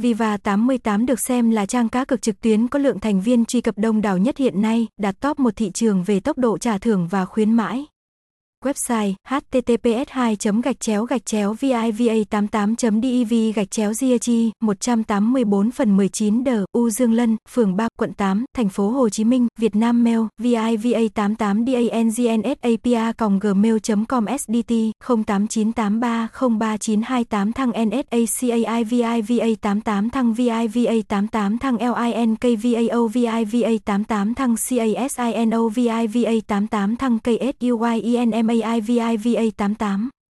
Viva 88 được xem là trang cá cược trực tuyến có lượng thành viên truy cập đông đảo nhất hiện nay, đạt top một thị trường về tốc độ trả thưởng và khuyến mãi website https 2 gạch chéo gạch chéo viva 88 div gạch chéo gh 184 phần 19 đờ u dương lân, phường 3 quận 8 thành phố hồ chí minh, việt nam, mail viva 88 dangnssapa gmail com sdt 0898303928 thăng nsacai viva 88 thăng viva 88 thăng linkvao viva 88 thăng casinoviva 88 thăng ksuynma MAIVIVA88